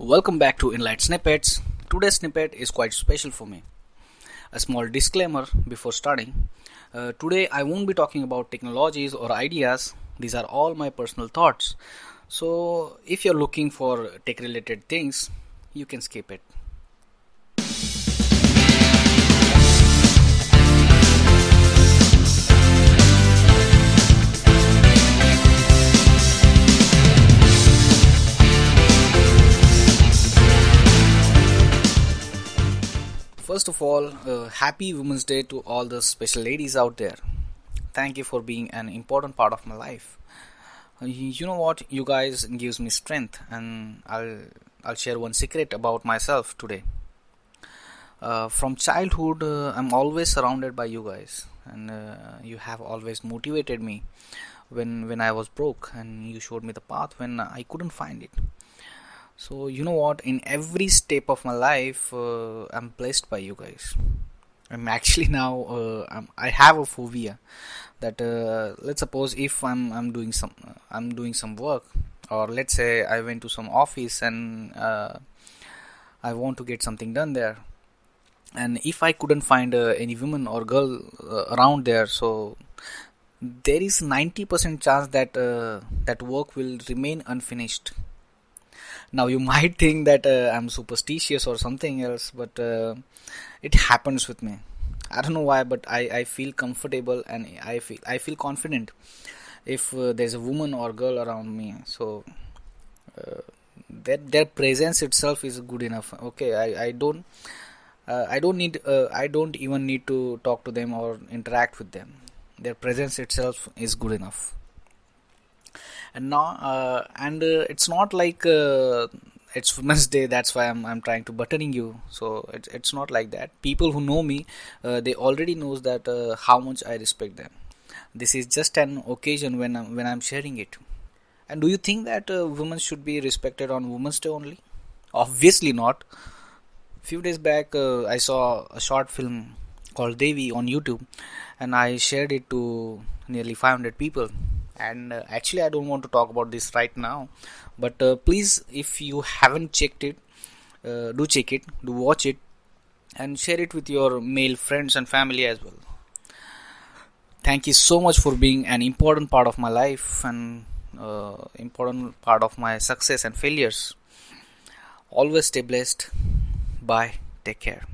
Welcome back to Enlight Snippets. Today's snippet is quite special for me. A small disclaimer before starting. Uh, today I won't be talking about technologies or ideas, these are all my personal thoughts. So, if you're looking for tech related things, you can skip it. First of all, uh, happy Women's Day to all the special ladies out there. Thank you for being an important part of my life. Uh, you know what? You guys gives me strength, and I'll I'll share one secret about myself today. Uh, from childhood, uh, I'm always surrounded by you guys, and uh, you have always motivated me when when I was broke, and you showed me the path when I couldn't find it so you know what? In every step of my life uh, i'm blessed by you guys. I'm actually now uh, i have a phobia that uh, let's suppose if i'm i'm doing some i'm doing some work or let's say i went to some office and uh, i want to get something done there. And if i couldn't find uh, any woman or girl uh, around there so there is 90% chance that that work will remain unfinished now you might think that uh, i'm superstitious or something else but uh, it happens with me. I don't know why but i i feel comfortable and i feel i feel confident if uh, there's a woman or girl around me. So uh, that their presence itself is good enough. Okay i i don't uh, i don't need uh, i don't even need to talk to them or interact with them. Their presence itself is good enough and now uh, and uh, it's not like uh, it's women's day that's why i'm, I'm trying to buttering you. So it's, it's not like that. People who know me uh, they already knows that uh, how much i respect them. This is just an occasion when i'm when i'm sharing it. And do you think that uh, women should be respected on women's day only? Obviously not. Few days back i saw a short film called devi on youtube and i shared it to nearly 500 people and uh, actually i don't want to talk about this right now. But uh, please if you haven't checked it uh, do check it do watch it and share it with your male friends and family as well. Thank you so much for being an important part of my life and uh, important part of my success and failures. Always stay blessed. Bye. Take care